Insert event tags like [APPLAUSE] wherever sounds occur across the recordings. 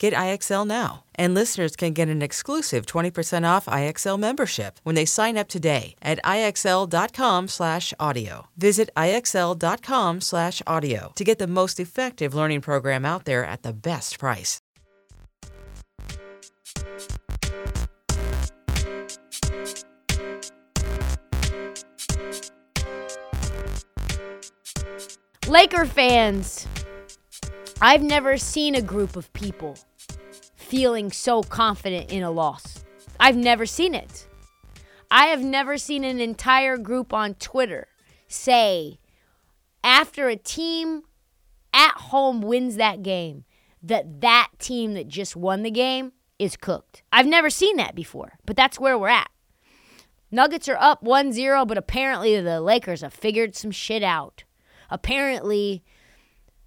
Get IXL now. And listeners can get an exclusive 20% off IXL membership when they sign up today at IXL.com/audio. Visit IXL.com/audio to get the most effective learning program out there at the best price. Laker fans, I've never seen a group of people feeling so confident in a loss. I've never seen it. I have never seen an entire group on Twitter say, after a team at home wins that game, that that team that just won the game is cooked. I've never seen that before, but that's where we're at. Nuggets are up 1 0, but apparently the Lakers have figured some shit out. Apparently,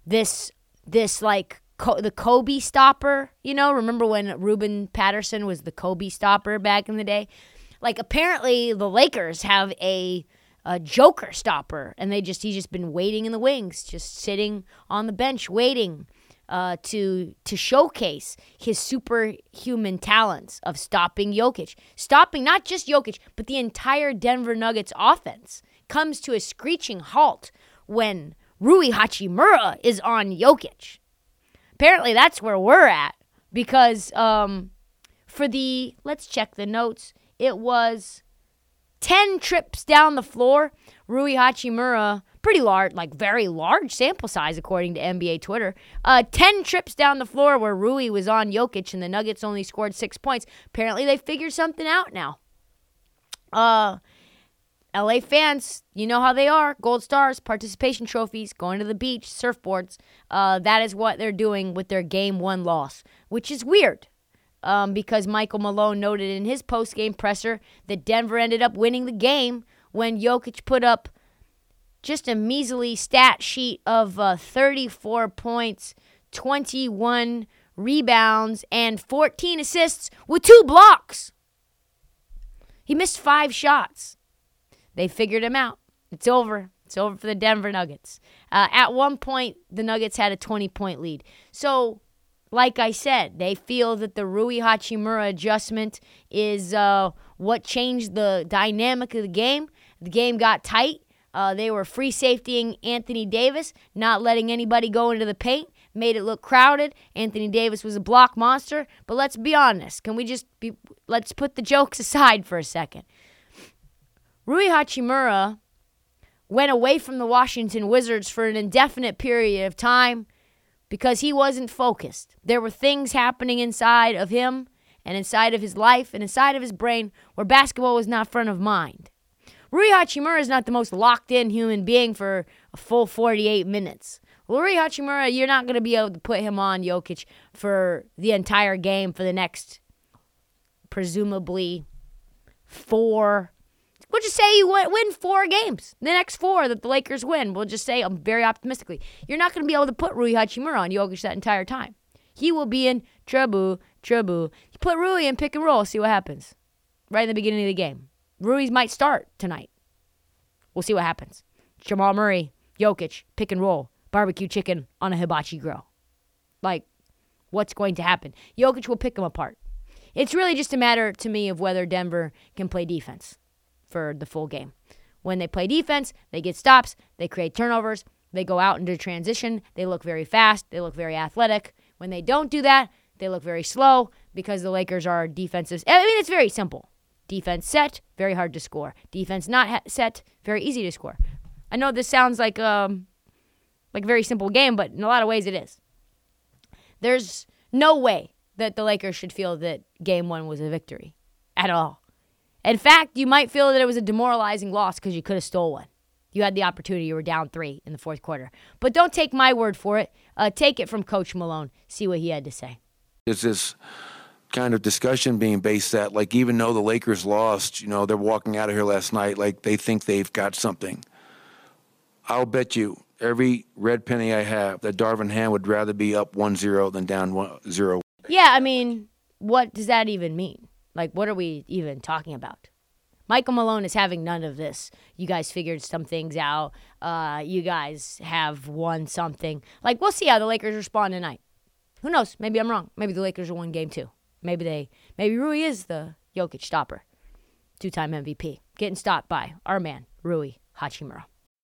this, this like, the Kobe stopper, you know, remember when Ruben Patterson was the Kobe stopper back in the day? Like, apparently, the Lakers have a a Joker stopper, and they just he's just been waiting in the wings, just sitting on the bench waiting uh, to to showcase his superhuman talents of stopping Jokic, stopping not just Jokic but the entire Denver Nuggets offense comes to a screeching halt when Rui Hachimura is on Jokic. Apparently, that's where we're at because um, for the let's check the notes. It was 10 trips down the floor. Rui Hachimura, pretty large, like very large sample size according to NBA Twitter. Uh, 10 trips down the floor where Rui was on Jokic and the Nuggets only scored six points. Apparently they figured something out now. Uh, LA fans, you know how they are. Gold stars, participation trophies, going to the beach, surfboards. Uh, that is what they're doing with their game one loss, which is weird um, because Michael Malone noted in his post-game presser that Denver ended up winning the game when Jokic put up just a measly stat sheet of uh, 34 points, 21 rebounds, and 14 assists with two blocks. He missed five shots. They figured him out. It's over. It's over for the Denver Nuggets. Uh, at one point, the Nuggets had a 20 point lead. So like I said, they feel that the Rui Hachimura adjustment is uh, what changed the dynamic of the game. The game got tight. Uh, they were free safetying Anthony Davis, not letting anybody go into the paint, made it look crowded. Anthony Davis was a block monster. But let's be honest. Can we just be, let's put the jokes [LAUGHS] aside for a second. Rui Hachimura went away from the Washington Wizards for an indefinite period of time because he wasn't focused. There were things happening inside of him and inside of his life and inside of his brain where basketball was not front of mind. Rui Hachimura is not the most locked in human being for a full 48 minutes. Rui Hachimura, you're not going to be able to put him on Jokic for the entire game for the next, presumably, four, We'll just say you win four games. The next four that the Lakers win, we'll just say, I'm very optimistically, you're not going to be able to put Rui Hachimura on Jokic that entire time. He will be in trouble, trouble. You put Rui in pick and roll, see what happens. Right in the beginning of the game. Rui's might start tonight. We'll see what happens. Jamal Murray, Jokic, pick and roll, barbecue chicken on a hibachi grill. Like, what's going to happen? Jokic will pick them apart. It's really just a matter to me of whether Denver can play defense for the full game. When they play defense, they get stops, they create turnovers, they go out into transition, they look very fast, they look very athletic. When they don't do that, they look very slow because the Lakers are defensive. I mean, it's very simple. Defense set, very hard to score. Defense not ha- set, very easy to score. I know this sounds like um like a very simple game, but in a lot of ways it is. There's no way that the Lakers should feel that game 1 was a victory at all. In fact, you might feel that it was a demoralizing loss because you could have stole one. You had the opportunity. You were down three in the fourth quarter. But don't take my word for it. Uh, take it from Coach Malone. See what he had to say. It's this kind of discussion being based that, like, even though the Lakers lost, you know, they're walking out of here last night like they think they've got something. I'll bet you every red penny I have that Darvin Ham would rather be up 1 0 than down 1 0. Yeah, I mean, what does that even mean? Like, what are we even talking about? Michael Malone is having none of this. You guys figured some things out. Uh, you guys have won something. Like, we'll see how the Lakers respond tonight. Who knows? Maybe I'm wrong. Maybe the Lakers will win game two. Maybe they, maybe Rui is the Jokic stopper. Two time MVP. Getting stopped by our man, Rui Hachimura.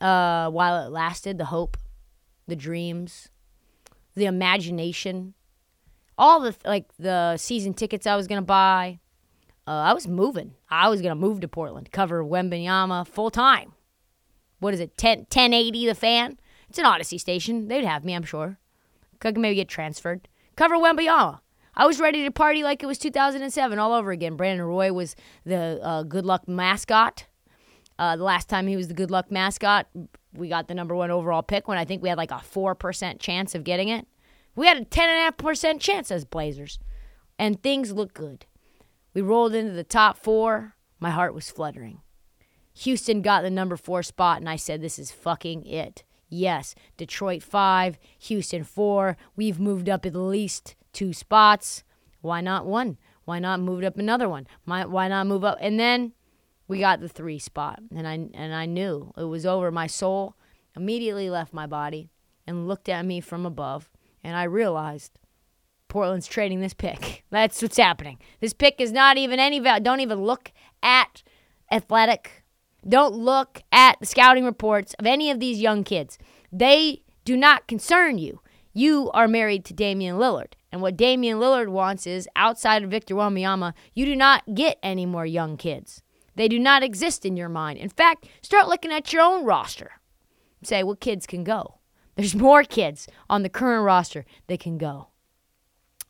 uh, while it lasted, the hope, the dreams, the imagination, all the like the season tickets I was gonna buy. Uh, I was moving. I was gonna move to Portland, cover Wembanyama full time. What is it? 10, 1080 the fan. It's an Audacy station. They'd have me, I'm sure. Could maybe get transferred. Cover Wembanyama. I was ready to party like it was 2007 all over again. Brandon Roy was the uh, good luck mascot. Uh, the last time he was the good luck mascot, we got the number one overall pick when I think we had like a 4% chance of getting it. We had a 10.5% chance as Blazers. And things look good. We rolled into the top four. My heart was fluttering. Houston got the number four spot, and I said, This is fucking it. Yes, Detroit five, Houston four. We've moved up at least two spots. Why not one? Why not move up another one? Why not move up? And then we got the three spot, and I and I knew it was over. My soul immediately left my body and looked at me from above, and I realized Portland's trading this pick. [LAUGHS] That's what's happening. This pick is not even any value. Don't even look at athletic. Don't look at the scouting reports of any of these young kids. They do not concern you. You are married to Damian Lillard. And what Damian Lillard wants is outside of Victor Wembanyama, you do not get any more young kids. They do not exist in your mind. In fact, start looking at your own roster. Say what kids can go. There's [LAUGHS] more kids on the current roster that can go.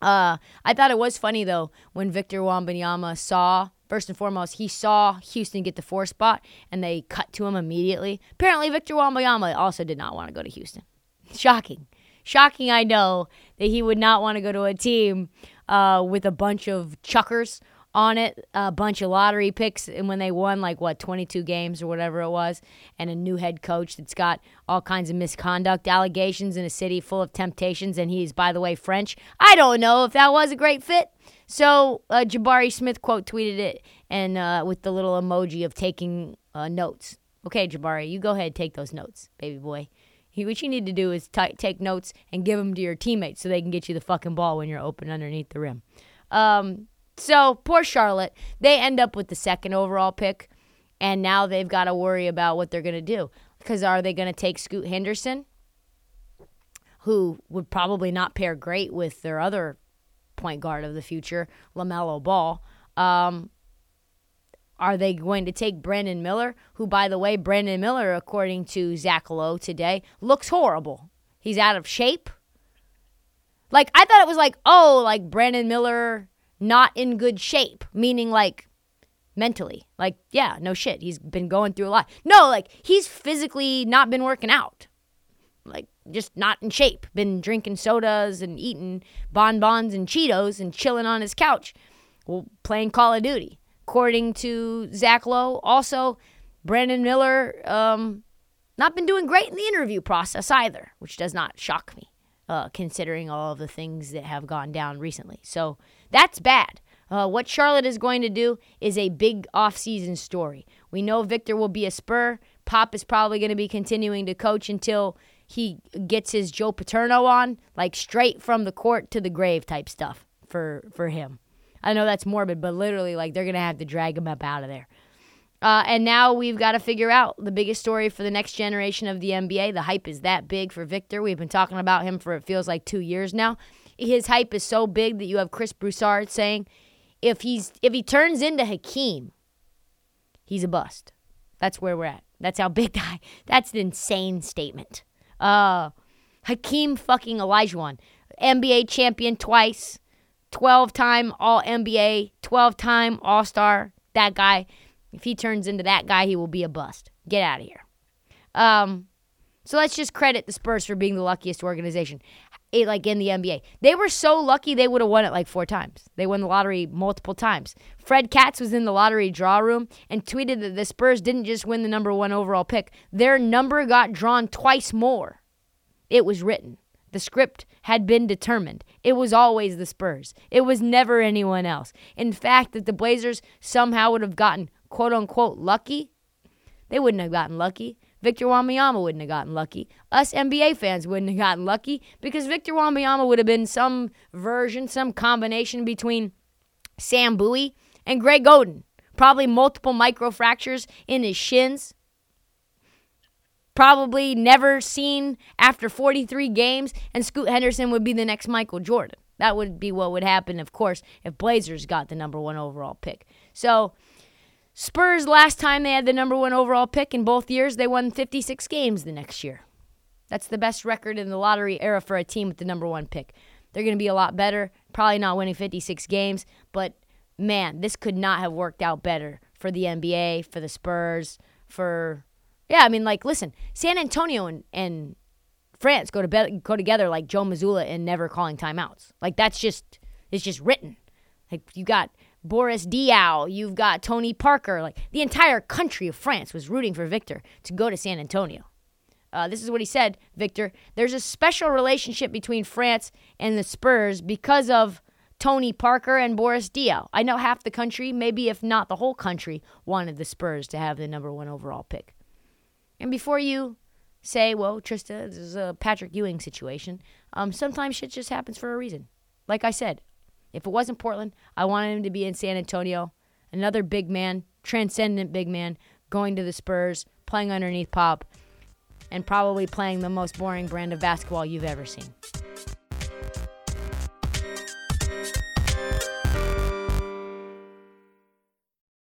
Uh, I thought it was funny though when Victor Wembanyama saw first and foremost he saw Houston get the four spot and they cut to him immediately. Apparently, Victor Wembanyama also did not want to go to Houston. [LAUGHS] Shocking, shocking. I know that he would not want to go to a team uh, with a bunch of chuckers on it, a bunch of lottery picks, and when they won like what 22 games or whatever it was, and a new head coach that's got all kinds of misconduct allegations in a city full of temptations, and he's by the way French. I don't know if that was a great fit. So uh, Jabari Smith quote tweeted it, and uh, with the little emoji of taking uh, notes. Okay, Jabari, you go ahead take those notes, baby boy. What you need to do is t- take notes and give them to your teammates so they can get you the fucking ball when you're open underneath the rim. Um, so poor Charlotte, they end up with the second overall pick, and now they've got to worry about what they're gonna do. Because are they gonna take Scoot Henderson, who would probably not pair great with their other point guard of the future, LaMelo Ball? Um, are they going to take Brandon Miller, who, by the way, Brandon Miller, according to Zach Lowe today, looks horrible? He's out of shape. Like, I thought it was like, oh, like Brandon Miller not in good shape, meaning like mentally. Like, yeah, no shit. He's been going through a lot. No, like, he's physically not been working out. Like, just not in shape. Been drinking sodas and eating bonbons and Cheetos and chilling on his couch, well, playing Call of Duty according to Zach Lowe. Also, Brandon Miller, um, not been doing great in the interview process either, which does not shock me, uh, considering all of the things that have gone down recently. So that's bad. Uh, what Charlotte is going to do is a big offseason story. We know Victor will be a Spur. Pop is probably going to be continuing to coach until he gets his Joe Paterno on, like straight from the court to the grave type stuff for for him. I know that's morbid, but literally, like, they're going to have to drag him up out of there. Uh, and now we've got to figure out the biggest story for the next generation of the NBA. The hype is that big for Victor. We've been talking about him for it feels like two years now. His hype is so big that you have Chris Broussard saying, if he's if he turns into Hakeem, he's a bust. That's where we're at. That's how big [LAUGHS] guy. That's an insane statement. Uh, Hakeem fucking Olajuwon, NBA champion twice. 12 time All NBA, 12 time All Star. That guy, if he turns into that guy, he will be a bust. Get out of here. Um, so let's just credit the Spurs for being the luckiest organization, it, like in the NBA. They were so lucky they would have won it like four times. They won the lottery multiple times. Fred Katz was in the lottery draw room and tweeted that the Spurs didn't just win the number one overall pick, their number got drawn twice more. It was written. The script had been determined. It was always the Spurs. It was never anyone else. In fact, that the Blazers somehow would have gotten quote unquote lucky, they wouldn't have gotten lucky. Victor Wembanyama wouldn't have gotten lucky. Us NBA fans wouldn't have gotten lucky because Victor Wembanyama would have been some version, some combination between Sam Bowie and Greg Oden. Probably multiple microfractures in his shins probably never seen after 43 games, and Scoot Henderson would be the next Michael Jordan. That would be what would happen, of course, if Blazers got the number one overall pick. So, Spurs, last time they had the number one overall pick in both years, they won 56 games the next year. That's the best record in the lottery era for a team with the number one pick. They're going to be a lot better, probably not winning 56 games, but man, this could not have worked out better for the NBA, for the Spurs, for yeah, I mean, like, listen, San Antonio and, and France go to be- go together like Joe Mazzulla and never calling timeouts. Like that's just it's just written. Like you got Boris Diaw, you've got Tony Parker. Like the entire country of France was rooting for Victor to go to San Antonio. Uh, this is what he said, Victor. There's a special relationship between France and the Spurs because of Tony Parker and Boris Diaw. I know half the country, maybe if not the whole country, wanted the Spurs to have the number one overall pick. And before you say, well, Trysta, this is a Patrick Ewing situation, um, sometimes shit just happens for a reason. Like I said, if it wasn't Portland, I wanted him to be in San Antonio. Another big man, transcendent big man, going to the Spurs, playing underneath Pop, and probably playing the most boring brand of basketball you've ever seen.